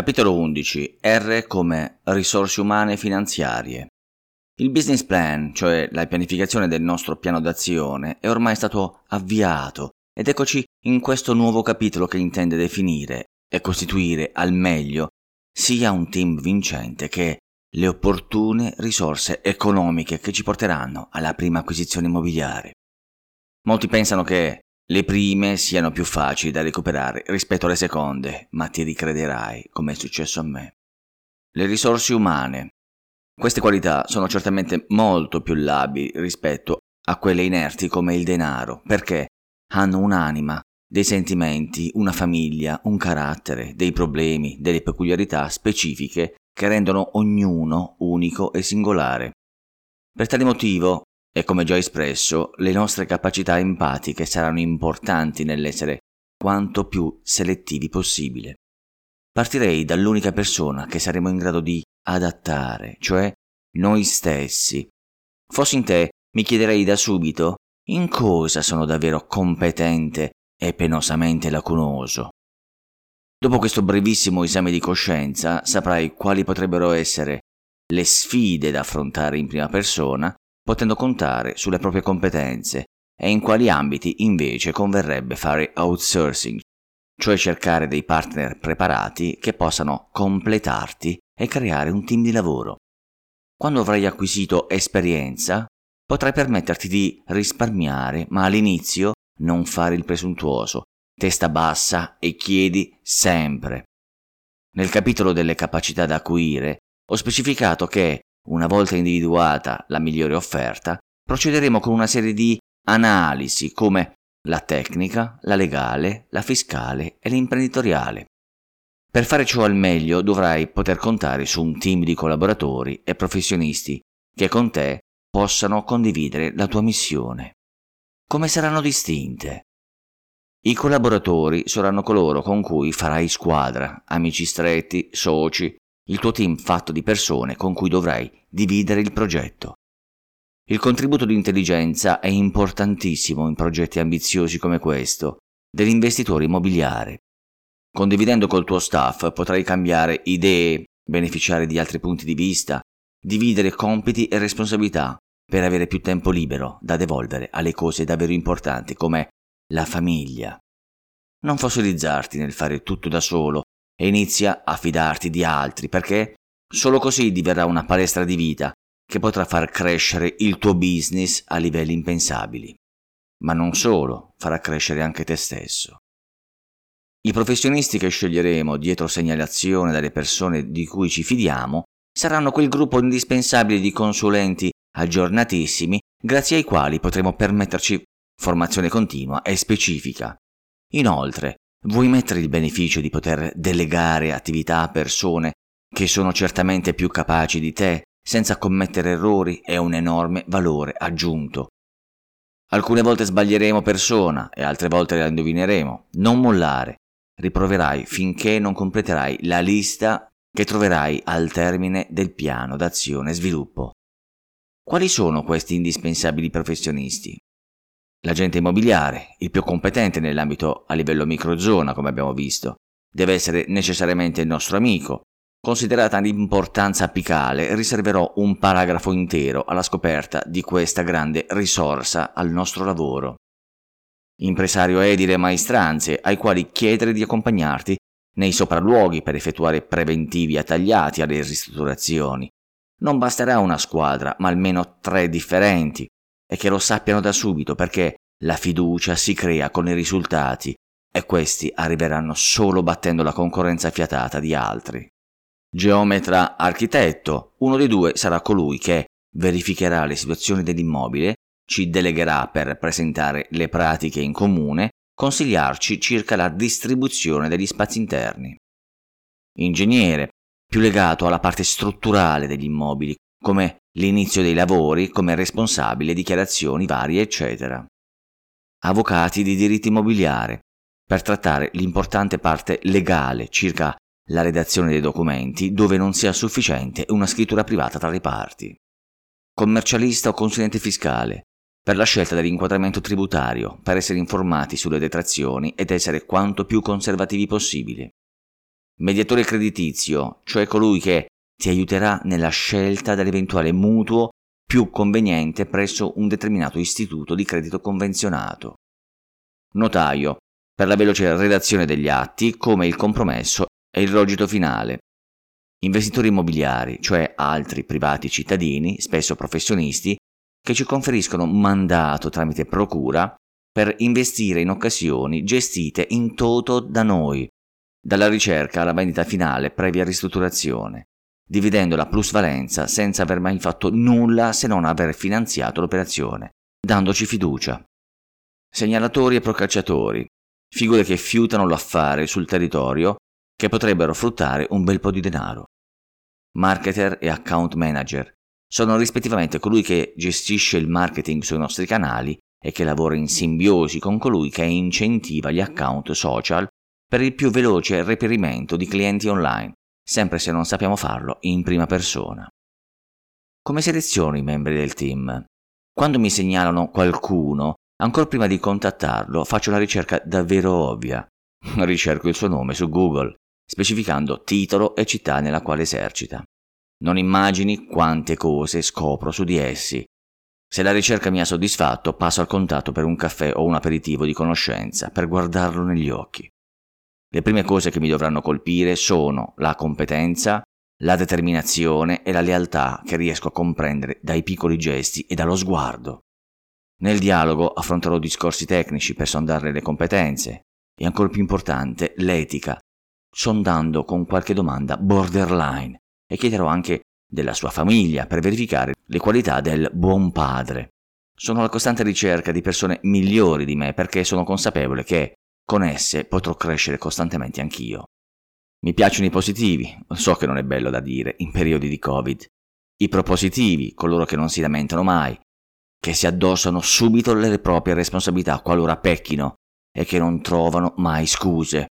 Capitolo 11. R come risorse umane e finanziarie. Il business plan, cioè la pianificazione del nostro piano d'azione, è ormai stato avviato ed eccoci in questo nuovo capitolo che intende definire e costituire al meglio sia un team vincente che le opportune risorse economiche che ci porteranno alla prima acquisizione immobiliare. Molti pensano che le prime siano più facili da recuperare rispetto alle seconde, ma ti ricrederai, come è successo a me. Le risorse umane. Queste qualità sono certamente molto più labili rispetto a quelle inerti come il denaro, perché hanno un'anima, dei sentimenti, una famiglia, un carattere, dei problemi, delle peculiarità specifiche che rendono ognuno unico e singolare. Per tale motivo e come già espresso, le nostre capacità empatiche saranno importanti nell'essere quanto più selettivi possibile. Partirei dall'unica persona che saremo in grado di adattare, cioè noi stessi. Fossi in te, mi chiederei da subito in cosa sono davvero competente e penosamente lacunoso. Dopo questo brevissimo esame di coscienza saprai quali potrebbero essere le sfide da affrontare in prima persona potendo contare sulle proprie competenze e in quali ambiti invece converrebbe fare outsourcing, cioè cercare dei partner preparati che possano completarti e creare un team di lavoro. Quando avrai acquisito esperienza, potrai permetterti di risparmiare, ma all'inizio non fare il presuntuoso, testa bassa e chiedi sempre. Nel capitolo delle capacità da acuire ho specificato che una volta individuata la migliore offerta, procederemo con una serie di analisi come la tecnica, la legale, la fiscale e l'imprenditoriale. Per fare ciò al meglio dovrai poter contare su un team di collaboratori e professionisti che con te possano condividere la tua missione. Come saranno distinte? I collaboratori saranno coloro con cui farai squadra, amici stretti, soci, il tuo team fatto di persone con cui dovrai dividere il progetto. Il contributo di intelligenza è importantissimo in progetti ambiziosi come questo, dell'investitore immobiliare. Condividendo col tuo staff potrai cambiare idee, beneficiare di altri punti di vista, dividere compiti e responsabilità per avere più tempo libero da devolvere alle cose davvero importanti come la famiglia. Non fossilizzarti nel fare tutto da solo e inizia a fidarti di altri perché solo così diverrà una palestra di vita che potrà far crescere il tuo business a livelli impensabili. Ma non solo, farà crescere anche te stesso. I professionisti che sceglieremo dietro segnalazione dalle persone di cui ci fidiamo saranno quel gruppo indispensabile di consulenti aggiornatissimi grazie ai quali potremo permetterci formazione continua e specifica. Inoltre, Vuoi mettere il beneficio di poter delegare attività a persone che sono certamente più capaci di te senza commettere errori è un enorme valore aggiunto. Alcune volte sbaglieremo persona e altre volte la indovineremo. Non mollare. Riproverai finché non completerai la lista che troverai al termine del piano d'azione sviluppo. Quali sono questi indispensabili professionisti? L'agente immobiliare, il più competente nell'ambito a livello microzona, come abbiamo visto, deve essere necessariamente il nostro amico. Considerata l'importanza apicale, riserverò un paragrafo intero alla scoperta di questa grande risorsa al nostro lavoro. Impresario edile maestranze ai quali chiedere di accompagnarti nei sopralluoghi per effettuare preventivi attagliati alle ristrutturazioni. Non basterà una squadra, ma almeno tre differenti, e che lo sappiano da subito perché la fiducia si crea con i risultati e questi arriveranno solo battendo la concorrenza fiatata di altri. Geometra architetto, uno dei due sarà colui che verificherà le situazioni dell'immobile, ci delegherà per presentare le pratiche in comune, consigliarci circa la distribuzione degli spazi interni. Ingegnere, più legato alla parte strutturale degli immobili, come l'inizio dei lavori come responsabile, dichiarazioni varie, eccetera. Avvocati di diritto immobiliare, per trattare l'importante parte legale circa la redazione dei documenti dove non sia sufficiente una scrittura privata tra le parti. Commercialista o consulente fiscale, per la scelta dell'inquadramento tributario, per essere informati sulle detrazioni ed essere quanto più conservativi possibile. mediatore creditizio, cioè colui che ti aiuterà nella scelta dell'eventuale mutuo più conveniente presso un determinato istituto di credito convenzionato. Notaio, per la veloce redazione degli atti, come il compromesso e il rogito finale. Investitori immobiliari, cioè altri privati cittadini, spesso professionisti, che ci conferiscono mandato tramite procura per investire in occasioni gestite in toto da noi, dalla ricerca alla vendita finale previa ristrutturazione, dividendo la plusvalenza senza aver mai fatto nulla se non aver finanziato l'operazione, dandoci fiducia. Segnalatori e procacciatori, figure che fiutano l'affare sul territorio che potrebbero fruttare un bel po' di denaro. Marketer e account manager sono rispettivamente colui che gestisce il marketing sui nostri canali e che lavora in simbiosi con colui che incentiva gli account social per il più veloce reperimento di clienti online, sempre se non sappiamo farlo in prima persona. Come seleziono i membri del team? Quando mi segnalano qualcuno, ancora prima di contattarlo faccio una ricerca davvero ovvia. Ricerco il suo nome su Google, specificando titolo e città nella quale esercita. Non immagini quante cose scopro su di essi, se la ricerca mi ha soddisfatto, passo al contatto per un caffè o un aperitivo di conoscenza, per guardarlo negli occhi. Le prime cose che mi dovranno colpire sono la competenza, la determinazione e la lealtà che riesco a comprendere dai piccoli gesti e dallo sguardo. Nel dialogo affronterò discorsi tecnici per sondare le competenze e ancora più importante l'etica, sondando con qualche domanda borderline e chiederò anche della sua famiglia per verificare le qualità del buon padre. Sono alla costante ricerca di persone migliori di me perché sono consapevole che con esse potrò crescere costantemente anch'io. Mi piacciono i positivi, so che non è bello da dire in periodi di Covid. I propositivi, coloro che non si lamentano mai, che si addossano subito le proprie responsabilità qualora pecchino e che non trovano mai scuse.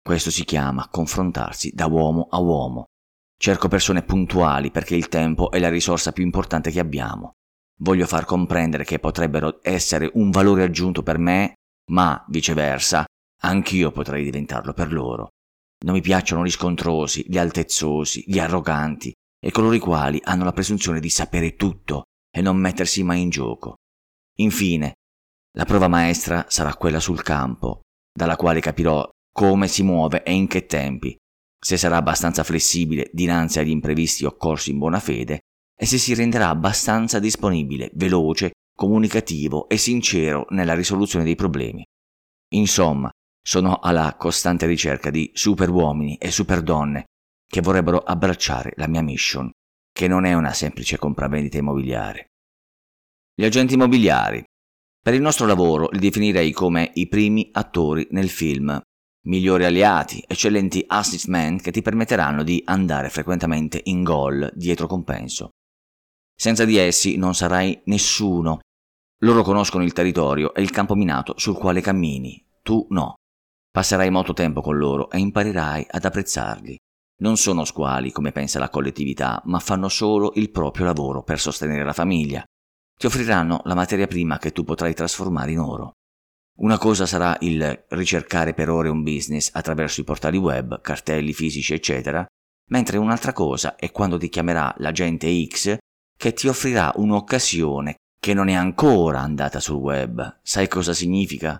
Questo si chiama confrontarsi da uomo a uomo, Cerco persone puntuali perché il tempo è la risorsa più importante che abbiamo. Voglio far comprendere che potrebbero essere un valore aggiunto per me, ma viceversa, anch'io potrei diventarlo per loro. Non mi piacciono gli scontrosi, gli altezzosi, gli arroganti e coloro i quali hanno la presunzione di sapere tutto e non mettersi mai in gioco. Infine, la prova maestra sarà quella sul campo, dalla quale capirò come si muove e in che tempi, se sarà abbastanza flessibile dinanzi agli imprevisti occorsi in buona fede e se si renderà abbastanza disponibile, veloce, comunicativo e sincero nella risoluzione dei problemi. Insomma, sono alla costante ricerca di superuomini e superdonne che vorrebbero abbracciare la mia mission, che non è una semplice compravendita immobiliare. Gli agenti immobiliari. Per il nostro lavoro li definirei come i primi attori nel film migliori alleati, eccellenti assist man che ti permetteranno di andare frequentemente in gol dietro compenso. Senza di essi non sarai nessuno. Loro conoscono il territorio e il campo minato sul quale cammini, tu no. Passerai molto tempo con loro e imparerai ad apprezzarli. Non sono squali come pensa la collettività, ma fanno solo il proprio lavoro per sostenere la famiglia. Ti offriranno la materia prima che tu potrai trasformare in oro. Una cosa sarà il ricercare per ore un business attraverso i portali web, cartelli fisici, eccetera, mentre un'altra cosa è quando ti chiamerà l'agente X che ti offrirà un'occasione che non è ancora andata sul web. Sai cosa significa?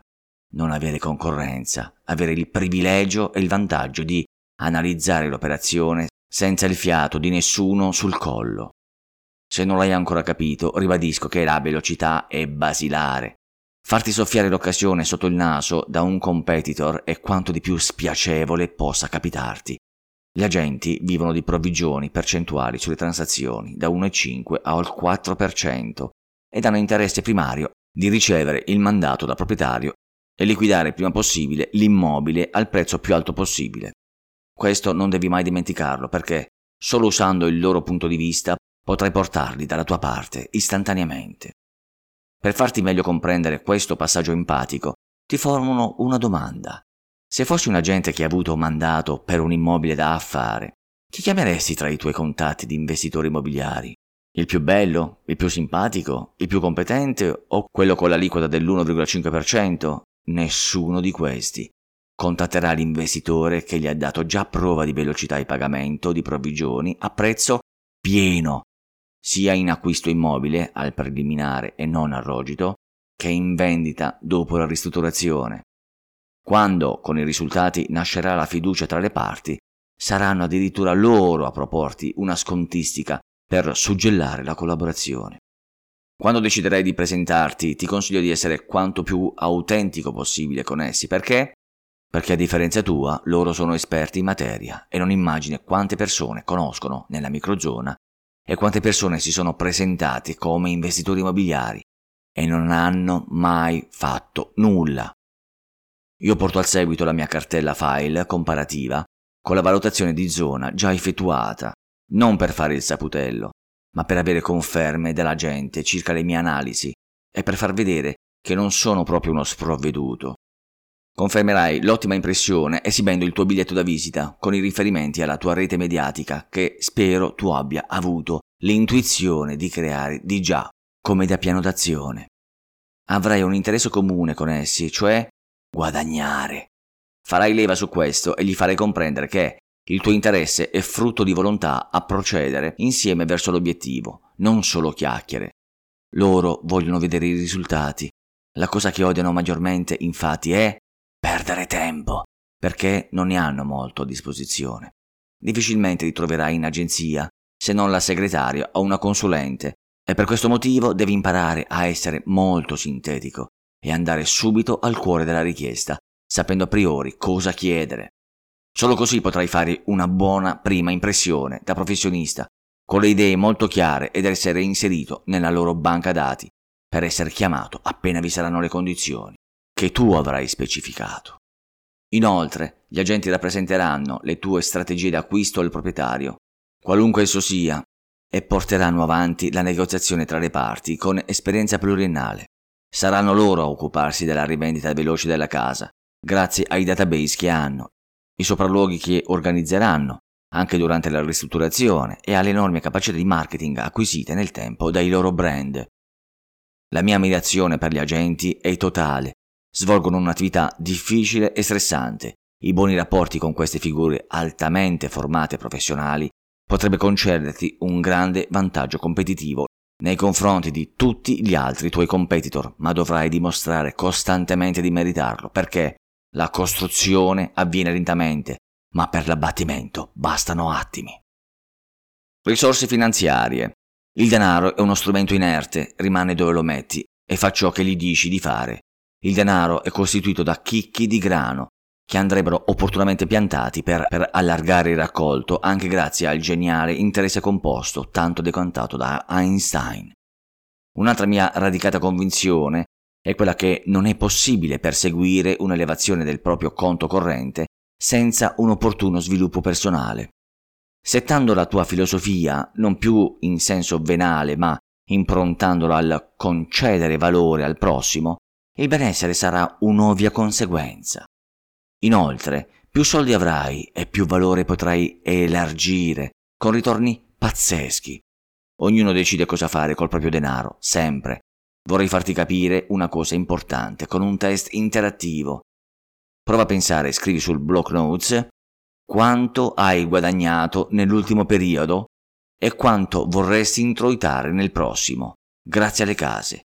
Non avere concorrenza, avere il privilegio e il vantaggio di analizzare l'operazione senza il fiato di nessuno sul collo. Se non l'hai ancora capito, ribadisco che la velocità è basilare Farti soffiare l'occasione sotto il naso da un competitor è quanto di più spiacevole possa capitarti. Gli agenti vivono di provvigioni percentuali sulle transazioni da 1,5 al 4% ed hanno interesse primario di ricevere il mandato dal proprietario e liquidare il prima possibile l'immobile al prezzo più alto possibile. Questo non devi mai dimenticarlo perché solo usando il loro punto di vista potrai portarli dalla tua parte istantaneamente. Per farti meglio comprendere questo passaggio empatico, ti formulo una domanda. Se fossi un agente che ha avuto mandato per un immobile da affare, chi chiameresti tra i tuoi contatti di investitori immobiliari? Il più bello? Il più simpatico? Il più competente? O quello con l'aliquota dell'1,5%? Nessuno di questi. contatterà l'investitore che gli ha dato già prova di velocità di pagamento di provvigioni a prezzo pieno, sia in acquisto immobile al preliminare e non al rogito, che in vendita dopo la ristrutturazione. Quando con i risultati nascerà la fiducia tra le parti, saranno addirittura loro a proporti una scontistica per suggellare la collaborazione. Quando deciderai di presentarti, ti consiglio di essere quanto più autentico possibile con essi, perché perché a differenza tua loro sono esperti in materia e non immagini quante persone conoscono nella microzona e quante persone si sono presentati come investitori immobiliari e non hanno mai fatto nulla. Io porto al seguito la mia cartella file comparativa con la valutazione di zona già effettuata, non per fare il saputello, ma per avere conferme dalla gente circa le mie analisi e per far vedere che non sono proprio uno sprovveduto, Confermerai l'ottima impressione esibendo il tuo biglietto da visita con i riferimenti alla tua rete mediatica che spero tu abbia avuto l'intuizione di creare di già come da piano d'azione. Avrai un interesse comune con essi, cioè guadagnare. Farai leva su questo e gli farai comprendere che il tuo interesse è frutto di volontà a procedere insieme verso l'obiettivo, non solo chiacchiere. Loro vogliono vedere i risultati. La cosa che odiano maggiormente, infatti, è perdere tempo, perché non ne hanno molto a disposizione. Difficilmente li troverai in agenzia, se non la segretaria o una consulente, e per questo motivo devi imparare a essere molto sintetico e andare subito al cuore della richiesta, sapendo a priori cosa chiedere. Solo così potrai fare una buona prima impressione da professionista, con le idee molto chiare ed essere inserito nella loro banca dati, per essere chiamato appena vi saranno le condizioni che tu avrai specificato. Inoltre, gli agenti rappresenteranno le tue strategie d'acquisto al proprietario, qualunque esso sia, e porteranno avanti la negoziazione tra le parti con esperienza pluriennale. Saranno loro a occuparsi della rivendita veloce della casa, grazie ai database che hanno, i sopralluoghi che organizzeranno, anche durante la ristrutturazione, e alle enormi capacità di marketing acquisite nel tempo dai loro brand. La mia ammirazione per gli agenti è totale Svolgono un'attività difficile e stressante. I buoni rapporti con queste figure altamente formate e professionali potrebbe concederti un grande vantaggio competitivo nei confronti di tutti gli altri tuoi competitor, ma dovrai dimostrare costantemente di meritarlo, perché la costruzione avviene lentamente, ma per l'abbattimento bastano attimi. Risorse finanziarie. Il denaro è uno strumento inerte, rimane dove lo metti e fa ciò che gli dici di fare. Il denaro è costituito da chicchi di grano che andrebbero opportunamente piantati per, per, allargare il raccolto anche grazie al geniale interesse composto tanto decantato da Einstein. Un'altra mia radicata convinzione è quella che non è possibile perseguire un'elevazione del proprio conto corrente senza un opportuno sviluppo personale. Settando la tua filosofia non più in senso venale ma improntandola al concedere valore al prossimo, il benessere sarà un'ovvia conseguenza. Inoltre, più soldi avrai e più valore potrai elargire, con ritorni pazzeschi. Ognuno decide cosa fare col proprio denaro, sempre. Vorrei farti capire una cosa importante con un test interattivo. Prova a pensare, scrivi sul block notes quanto hai guadagnato nell'ultimo periodo e quanto vorresti introitare nel prossimo, grazie alle case.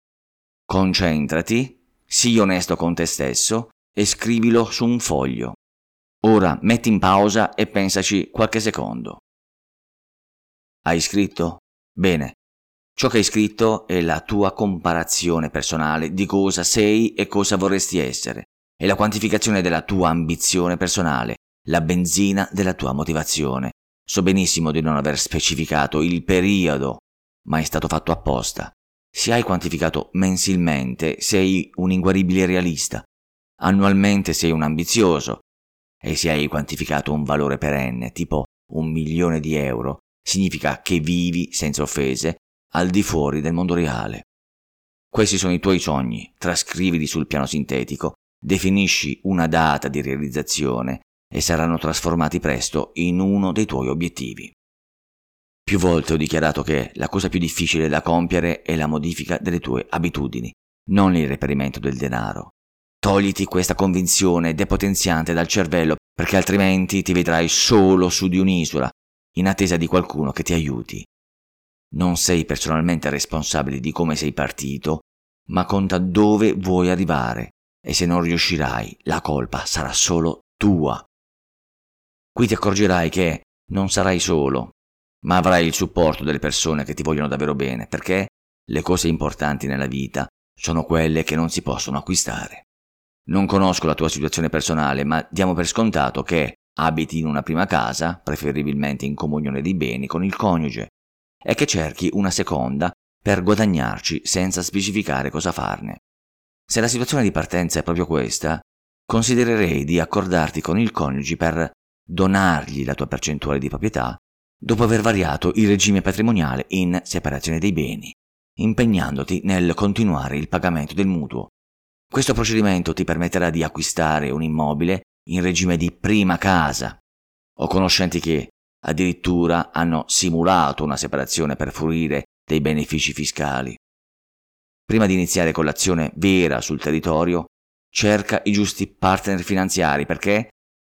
Concentrati Sii onesto con te stesso e scrivilo su un foglio. Ora metti in pausa e pensaci qualche secondo. Hai scritto? Bene. Ciò che hai scritto è la tua comparazione personale di cosa sei e cosa vorresti essere. È la quantificazione della tua ambizione personale, la benzina della tua motivazione. So benissimo di non aver specificato il periodo, ma è stato fatto apposta. Se hai quantificato mensilmente, sei un inguaribile realista. Annualmente sei un ambizioso. E se hai quantificato un valore perenne, tipo un milione di euro, significa che vivi, senza offese, al di fuori del mondo reale. Questi sono i tuoi sogni, trascrivili sul piano sintetico, definisci una data di realizzazione e saranno trasformati presto in uno dei tuoi obiettivi. Più volte ho dichiarato che la cosa più difficile da compiere è la modifica delle tue abitudini, non il reperimento del denaro. Togliti questa convinzione depotenziante dal cervello perché altrimenti ti vedrai solo su di un'isola, in attesa di qualcuno che ti aiuti. Non sei personalmente responsabile di come sei partito, ma conta dove vuoi arrivare e se non riuscirai la colpa sarà solo tua. Qui ti accorgerai che non sarai solo, ma avrai il supporto delle persone che ti vogliono davvero bene, perché le cose importanti nella vita sono quelle che non si possono acquistare. Non conosco la tua situazione personale, ma diamo per scontato che abiti in una prima casa, preferibilmente in comunione di beni con il coniuge, e che cerchi una seconda per guadagnarci senza specificare cosa farne. Se la situazione di partenza è proprio questa, considererei di accordarti con il coniuge per donargli la tua percentuale di proprietà dopo aver variato il regime patrimoniale in separazione dei beni, impegnandoti nel continuare il pagamento del mutuo questo procedimento ti permetterà di acquistare un immobile in regime di prima casa. Ho conoscenti che addirittura hanno simulato una separazione per fruire dei benefici fiscali. Prima di iniziare con l'azione vera sul territorio, cerca i giusti partner finanziari perché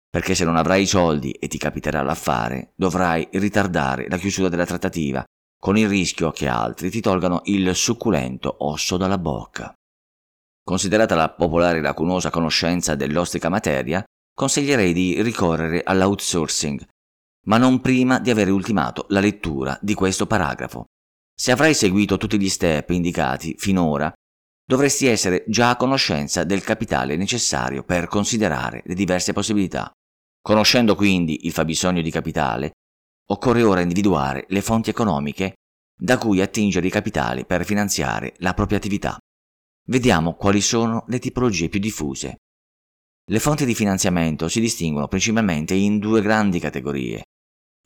perché se non avrai i soldi e ti capiterà l'affare, dovrai ritardare la chiusura della trattativa, con il rischio che altri ti tolgano il succulento osso dalla bocca. Considerata la popolare e lacunosa conoscenza dell'ostica materia, consiglierei di ricorrere all'outsourcing, ma non prima di aver ultimato la lettura di questo paragrafo. Se avrai seguito tutti gli step indicati finora, dovresti essere già a conoscenza del capitale necessario per considerare le diverse possibilità. Conoscendo quindi il fabbisogno di capitale, occorre ora individuare le fonti economiche da cui attingere i capitali per finanziare la propria attività. Vediamo quali sono le tipologie più diffuse. Le fonti di finanziamento si distinguono principalmente in due grandi categorie,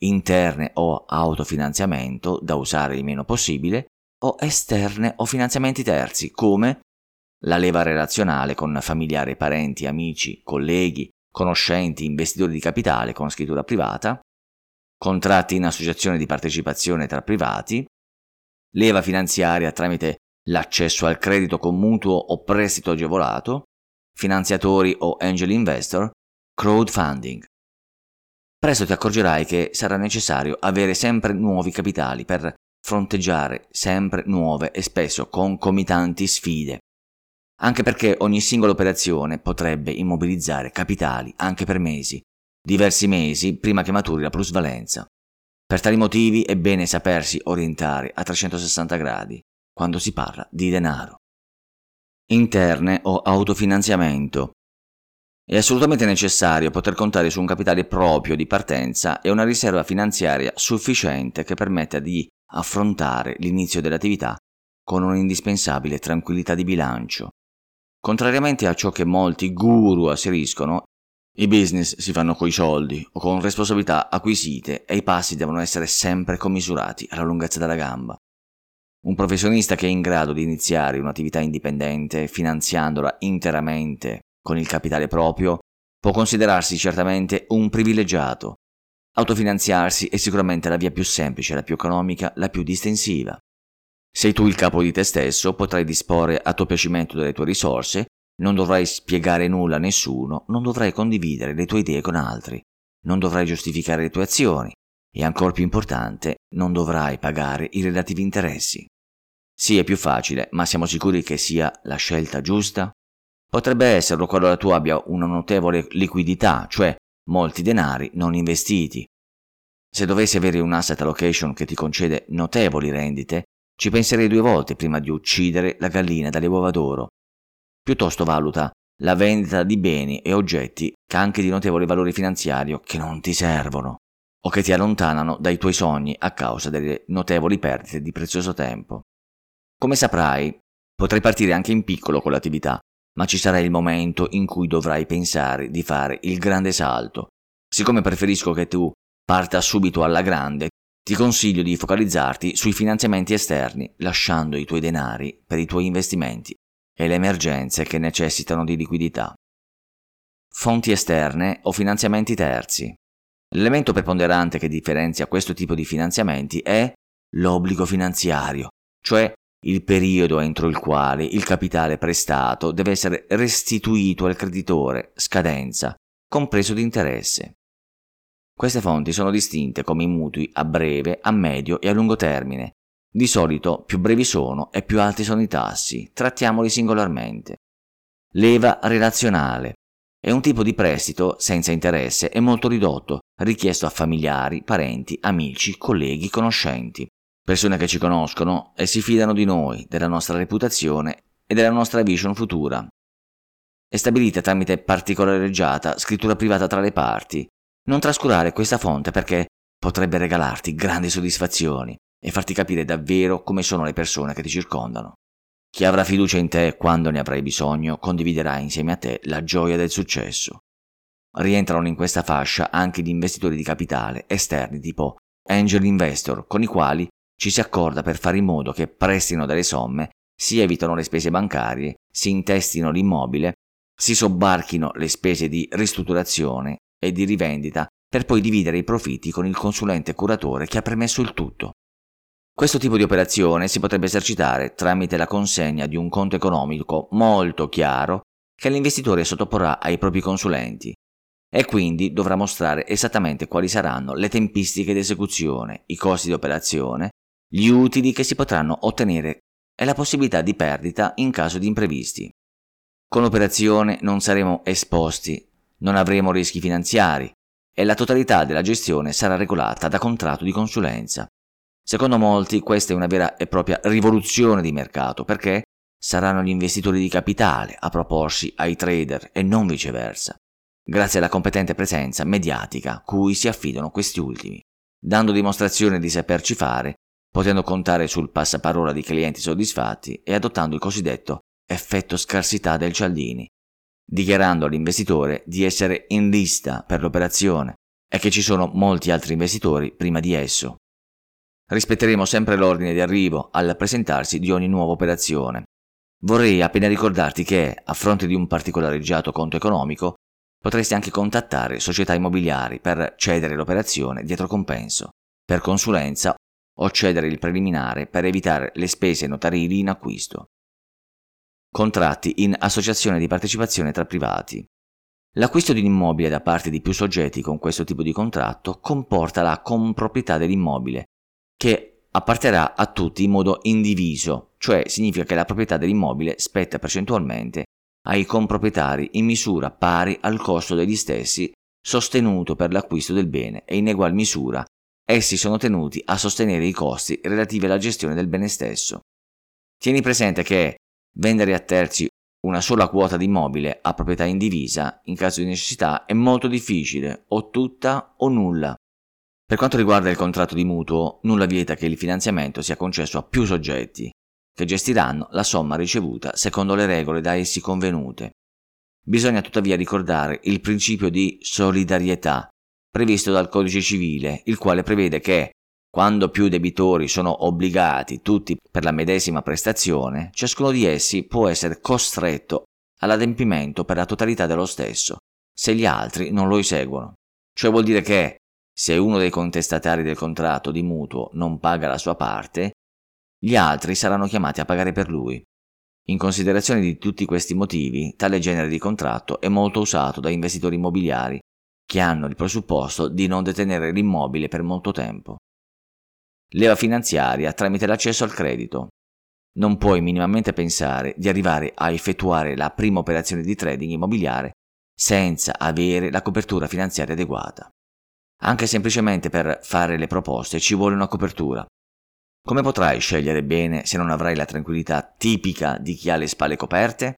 interne o autofinanziamento, da usare il meno possibile, o esterne o finanziamenti terzi, come la leva relazionale con familiari, parenti, amici, colleghi, conoscenti, investitori di capitale con scrittura privata, contratti in associazione di partecipazione tra privati, leva finanziaria tramite l'accesso al credito con mutuo o prestito agevolato, finanziatori o angel investor, crowdfunding. Presto ti accorgerai che sarà necessario avere sempre nuovi capitali per fronteggiare sempre nuove e spesso concomitanti sfide, anche perché ogni singola operazione potrebbe immobilizzare capitali anche per mesi, diversi mesi prima che maturi la plusvalenza. Per tali motivi è bene sapersi orientare a 360 gradi quando si parla di denaro. Interne o autofinanziamento. È assolutamente necessario poter contare su un capitale proprio di partenza e una riserva finanziaria sufficiente che permetta di affrontare l'inizio dell'attività con un'indispensabile tranquillità di bilancio. Contrariamente a ciò che molti guru asseriscono, i business si fanno coi soldi o con responsabilità acquisite e i passi devono essere sempre commisurati alla lunghezza della gamba. Un professionista che è in grado di iniziare un'attività indipendente finanziandola interamente con il capitale proprio può considerarsi certamente un privilegiato. Autofinanziarsi è sicuramente la via più semplice, la più economica, la più distensiva. Sei tu il capo di te stesso, potrai disporre a tuo piacimento delle tue risorse, non dovrai spiegare nulla a nessuno, non dovrai condividere le tue idee con altri, non dovrai giustificare le tue azioni e, ancora più importante, non dovrai pagare i relativi interessi. Sì, è più facile, ma siamo sicuri che sia la scelta giusta? Potrebbe esserlo qualora tu abbia una notevole liquidità, cioè molti denari non investiti. Se dovessi avere un asset allocation che ti concede notevoli rendite, ci penserei due volte prima di uccidere la gallina dalle uova d'oro. Piuttosto valuta la vendita di beni e oggetti che anche di notevole valore finanziario che non ti servono o che ti allontanano dai tuoi sogni a causa delle notevoli perdite di prezioso tempo. Come saprai, potrai partire anche in piccolo con l'attività, ma ci sarà il momento in cui dovrai pensare di fare il grande salto. Siccome preferisco che tu parta subito alla grande, ti consiglio di focalizzarti sui finanziamenti esterni, lasciando i tuoi denari per i tuoi investimenti e le emergenze che necessitano di liquidità. Fonti esterne o finanziamenti terzi. L'elemento preponderante che differenzia questo tipo di finanziamenti è l'obbligo finanziario, cioè il periodo entro il quale il capitale prestato deve essere restituito al creditore, scadenza, compreso di interesse. Queste fonti sono distinte come i mutui a breve, a medio e a lungo termine. Di solito più brevi sono e più alti sono i tassi, trattiamoli singolarmente. Leva relazionale. È un tipo di prestito senza interesse e molto ridotto, richiesto a familiari, parenti, amici, colleghi, conoscenti. Persone che ci conoscono e si fidano di noi, della nostra reputazione e della nostra vision futura. È stabilita tramite particolareggiata scrittura privata tra le parti, non trascurare questa fonte perché potrebbe regalarti grandi soddisfazioni e farti capire davvero come sono le persone che ti circondano. Chi avrà fiducia in te quando ne avrai bisogno condividerà insieme a te la gioia del successo. Rientrano in questa fascia anche gli investitori di capitale esterni tipo angel investor con i quali ci si accorda per fare in modo che prestino delle somme, si evitano le spese bancarie, si intestino l'immobile, si sobbarchino le spese di ristrutturazione e di rivendita per poi dividere i profitti con il consulente curatore che ha permesso il tutto. Questo tipo di operazione si potrebbe esercitare tramite la consegna di un conto economico molto chiaro che l'investitore sottoporrà ai propri consulenti e quindi dovrà mostrare esattamente quali saranno le tempistiche di esecuzione, i costi di operazione, gli utili che si potranno ottenere e la possibilità di perdita in caso di imprevisti. Con l'operazione non saremo esposti non avremo rischi finanziari e la totalità della gestione sarà regolata da contratto di consulenza. Secondo molti questa è una vera e propria rivoluzione di mercato perché saranno gli investitori di capitale a proporsi ai trader e non viceversa, grazie alla competente presenza mediatica cui si affidano questi ultimi, dando dimostrazione di saperci fare, potendo contare sul passaparola di clienti soddisfatti e adottando il cosiddetto effetto scarsità del Cialdini, dichiarando all'investitore di essere in lista per l'operazione e che ci sono molti altri investitori prima di esso. Rispetteremo sempre l'ordine di arrivo al presentarsi di ogni nuova operazione. Vorrei appena ricordarti che, a fronte di un particolareggiato conto economico, potresti anche contattare società immobiliari per cedere l'operazione dietro compenso, per consulenza o cedere il preliminare per evitare le spese notarili in acquisto. Contratti in associazione di partecipazione tra privati. L'acquisto di un immobile da parte di più soggetti con questo tipo di contratto comporta la comproprietà dell'immobile, che apparterà a tutti in modo indiviso, cioè significa che la proprietà dell'immobile spetta percentualmente ai comproprietari in misura pari al costo degli stessi sostenuto per l'acquisto del bene e in egual misura essi sono tenuti a sostenere i costi relativi alla gestione del bene stesso. Tieni presente che Vendere a terzi una sola quota di immobile a proprietà indivisa, in caso di necessità, è molto difficile, o tutta o nulla. Per quanto riguarda il contratto di mutuo, nulla vieta che il finanziamento sia concesso a più soggetti, che gestiranno la somma ricevuta secondo le regole da essi convenute. Bisogna tuttavia ricordare il principio di solidarietà previsto dal codice civile, il quale prevede che quando più debitori sono obbligati tutti per la medesima prestazione, ciascuno di essi può essere costretto all'adempimento per la totalità dello stesso, se gli altri non lo eseguono. Cioè vuol dire che, se uno dei contestatari del contratto di mutuo non paga la sua parte, gli altri saranno chiamati a pagare per lui. In considerazione di tutti questi motivi, tale genere di contratto è molto usato da investitori immobiliari che hanno il presupposto di non detenere l'immobile per molto tempo leva finanziaria tramite l'accesso al credito. Non puoi minimamente pensare di arrivare a effettuare la prima operazione di trading immobiliare senza avere la copertura finanziaria adeguata. Anche semplicemente per fare le proposte ci vuole una copertura. Come potrai scegliere bene se non avrai la tranquillità tipica di chi ha le spalle coperte?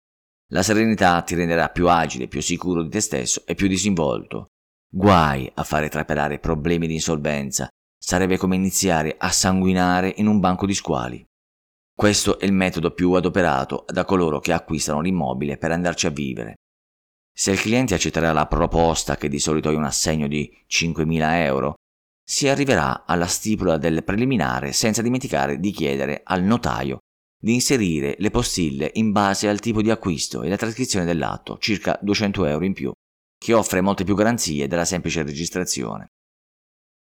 La serenità ti renderà più agile, più sicuro di te stesso e più disinvolto. Guai a fare trapelare problemi di insolvenza sarebbe come iniziare a sanguinare in un banco di squali. Questo è il metodo più adoperato da coloro che acquistano l'immobile per andarci a vivere. Se il cliente accetterà la proposta, che di solito è un assegno di 5.000 euro, si arriverà alla stipula del preliminare senza dimenticare di chiedere al notaio di inserire le postille in base al tipo di acquisto e la trascrizione dell'atto, circa 200 euro in più, che offre molte più garanzie della semplice registrazione.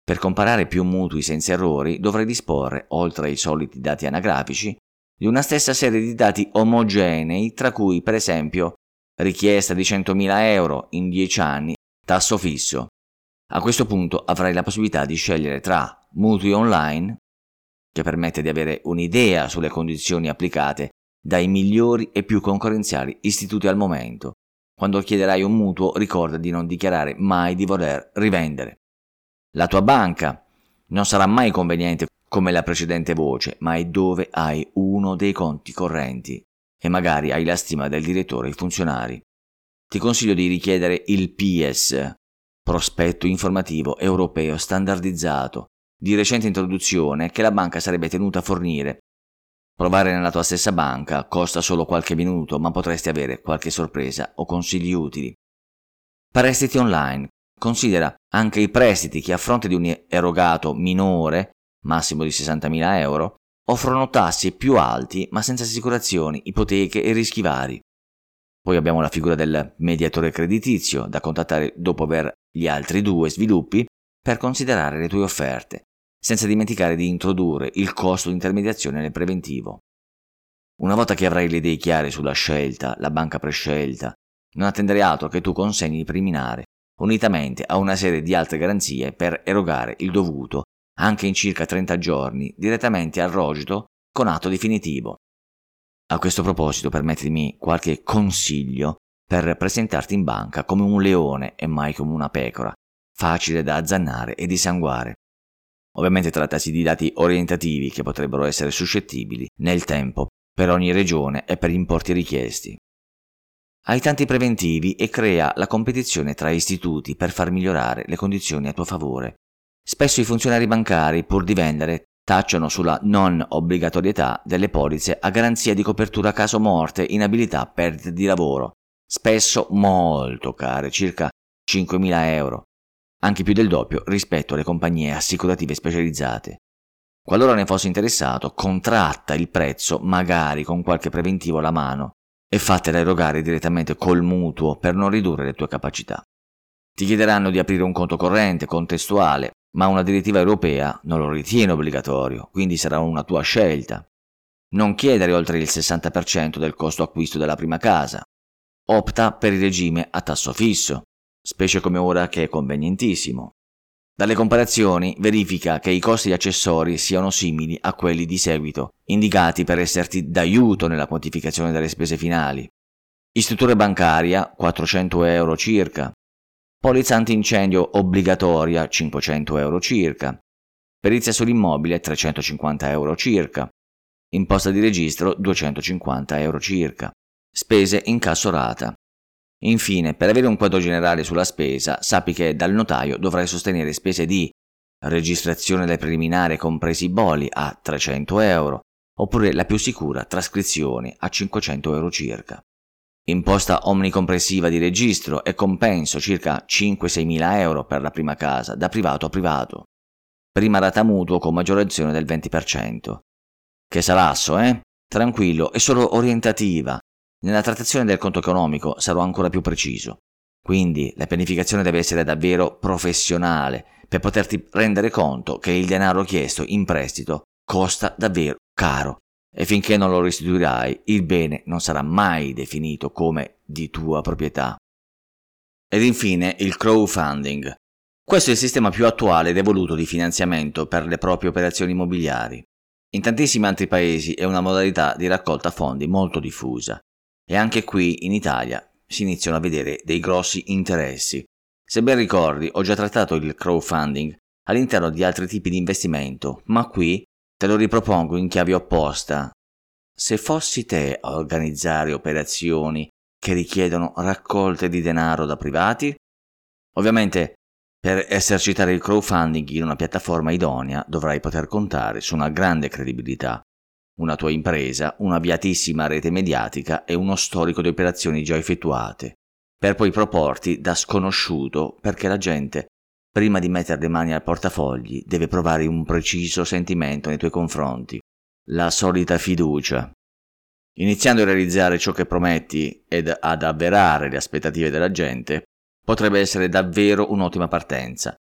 Per comparare più mutui senza errori dovrai disporre, oltre ai soliti dati anagrafici, di una stessa serie di dati omogenei, tra cui per esempio richiesta di 100.000 euro in 10 anni, tasso fisso. A questo punto avrai la possibilità di scegliere tra mutui online, che permette di avere un'idea sulle condizioni applicate dai migliori e più concorrenziali istituti al momento. Quando chiederai un mutuo ricorda di non dichiarare mai di voler rivendere. La tua banca non sarà mai conveniente come la precedente voce, ma è dove hai uno dei conti correnti e magari hai la stima del direttore e i funzionari. Ti consiglio di richiedere il PIES, prospetto informativo europeo standardizzato, di recente introduzione che la banca sarebbe tenuta a fornire. Provare nella tua stessa banca costa solo qualche minuto, ma potresti avere qualche sorpresa o consigli utili. Prestiti online. Considera anche i prestiti che a fronte di un erogato minore, massimo di 60.000 euro, offrono tassi più alti ma senza assicurazioni, ipoteche e rischi vari. Poi abbiamo la figura del mediatore creditizio da contattare dopo aver gli altri due sviluppi per considerare le tue offerte, senza dimenticare di introdurre il costo di intermediazione nel preventivo. Una volta che avrai le idee chiare sulla scelta, la banca prescelta, non attendere altro che tu consegni il preliminare, unitamente a una serie di altre garanzie per erogare il dovuto anche in circa 30 giorni direttamente al rogito con atto definitivo. A questo proposito permettimi qualche consiglio per presentarti in banca come un leone e mai come una pecora, facile da azzannare e dissanguare. Ovviamente trattasi di dati orientativi che potrebbero essere suscettibili nel tempo per ogni regione e per importi richiesti. Hai tanti preventivi e crea la competizione tra istituti per far migliorare le condizioni a tuo favore. Spesso i funzionari bancari, pur di vendere, tacciano sulla non obbligatorietà delle polizze a garanzia di copertura caso morte, inabilità, perdite di lavoro, spesso molto care, circa 5.000 euro, anche più del doppio rispetto alle compagnie assicurative specializzate. Qualora ne fossi interessato, contratta il prezzo magari con qualche preventivo alla mano e fatela erogare direttamente col mutuo per non ridurre le tue capacità. Ti chiederanno di aprire un conto corrente, contestuale, ma una direttiva europea non lo ritiene obbligatorio, quindi sarà una tua scelta. Non chiedere oltre il 60% del costo acquisto della prima casa. Opta per il regime a tasso fisso, specie come ora che è convenientissimo. Dalle comparazioni verifica che i costi accessori siano simili a quelli di seguito, indicati per esserti d'aiuto nella quantificazione delle spese finali. Istruttura bancaria 400 euro circa, polizza antincendio obbligatoria 500 euro circa, perizia sull'immobile 350 euro circa, imposta di registro 250 euro circa, spese in casso rata. Infine, per avere un quadro generale sulla spesa, sappi che dal notaio dovrai sostenere spese di registrazione del preliminare compresi i bolli a 300 euro, oppure la più sicura trascrizione a 500 euro circa imposta omnicompressiva di registro e compenso circa 5-6 mila euro per la prima casa, da privato a privato. Prima rata mutuo con maggiorazione del 20%. Che salasso, eh? Tranquillo, è solo orientativa. Nella trattazione del conto economico sarò ancora più preciso. Quindi la pianificazione deve essere davvero professionale per poterti rendere conto che il denaro chiesto in prestito costa davvero caro e finché non lo restituirai il bene non sarà mai definito come di tua proprietà. Ed infine il crowdfunding. Questo è il sistema più attuale ed evoluto di finanziamento per le proprie operazioni immobiliari. In tantissimi altri paesi è una modalità di raccolta fondi molto diffusa e anche qui in Italia si iniziano a vedere dei grossi interessi. Se ben ricordi ho già trattato il crowdfunding all'interno di altri tipi di investimento, ma qui Te lo ripropongo in chiave opposta. Se fossi te a organizzare operazioni che richiedono raccolte di denaro da privati? Ovviamente per esercitare il crowdfunding in una piattaforma idonea dovrai poter contare su una grande credibilità, una tua impresa, una viatissima rete mediatica e uno storico di operazioni già effettuate, per poi proporti da sconosciuto perché la gente Prima di mettere le mani al portafogli, deve provare un preciso sentimento nei tuoi confronti, la solita fiducia. Iniziando a realizzare ciò che prometti ed ad avverare le aspettative della gente, potrebbe essere davvero un'ottima partenza.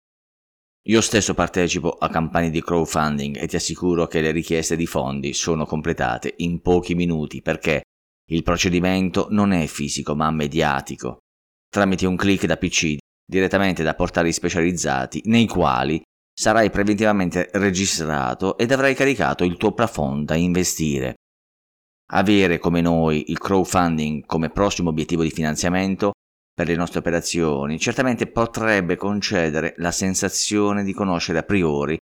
Io stesso partecipo a campagne di crowdfunding e ti assicuro che le richieste di fondi sono completate in pochi minuti perché il procedimento non è fisico ma mediatico, tramite un clic da PC direttamente da portali specializzati nei quali sarai preventivamente registrato ed avrai caricato il tuo plafond da investire. Avere come noi il crowdfunding come prossimo obiettivo di finanziamento per le nostre operazioni certamente potrebbe concedere la sensazione di conoscere a priori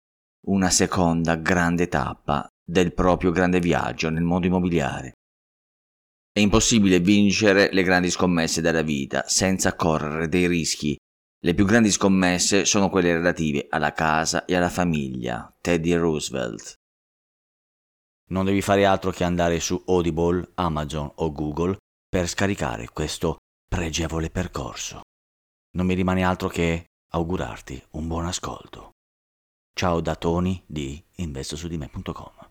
una seconda grande tappa del proprio grande viaggio nel mondo immobiliare. È impossibile vincere le grandi scommesse della vita senza correre dei rischi. Le più grandi scommesse sono quelle relative alla casa e alla famiglia. Teddy Roosevelt. Non devi fare altro che andare su Audible, Amazon o Google per scaricare questo pregevole percorso. Non mi rimane altro che augurarti un buon ascolto. Ciao da Tony di investosudime.com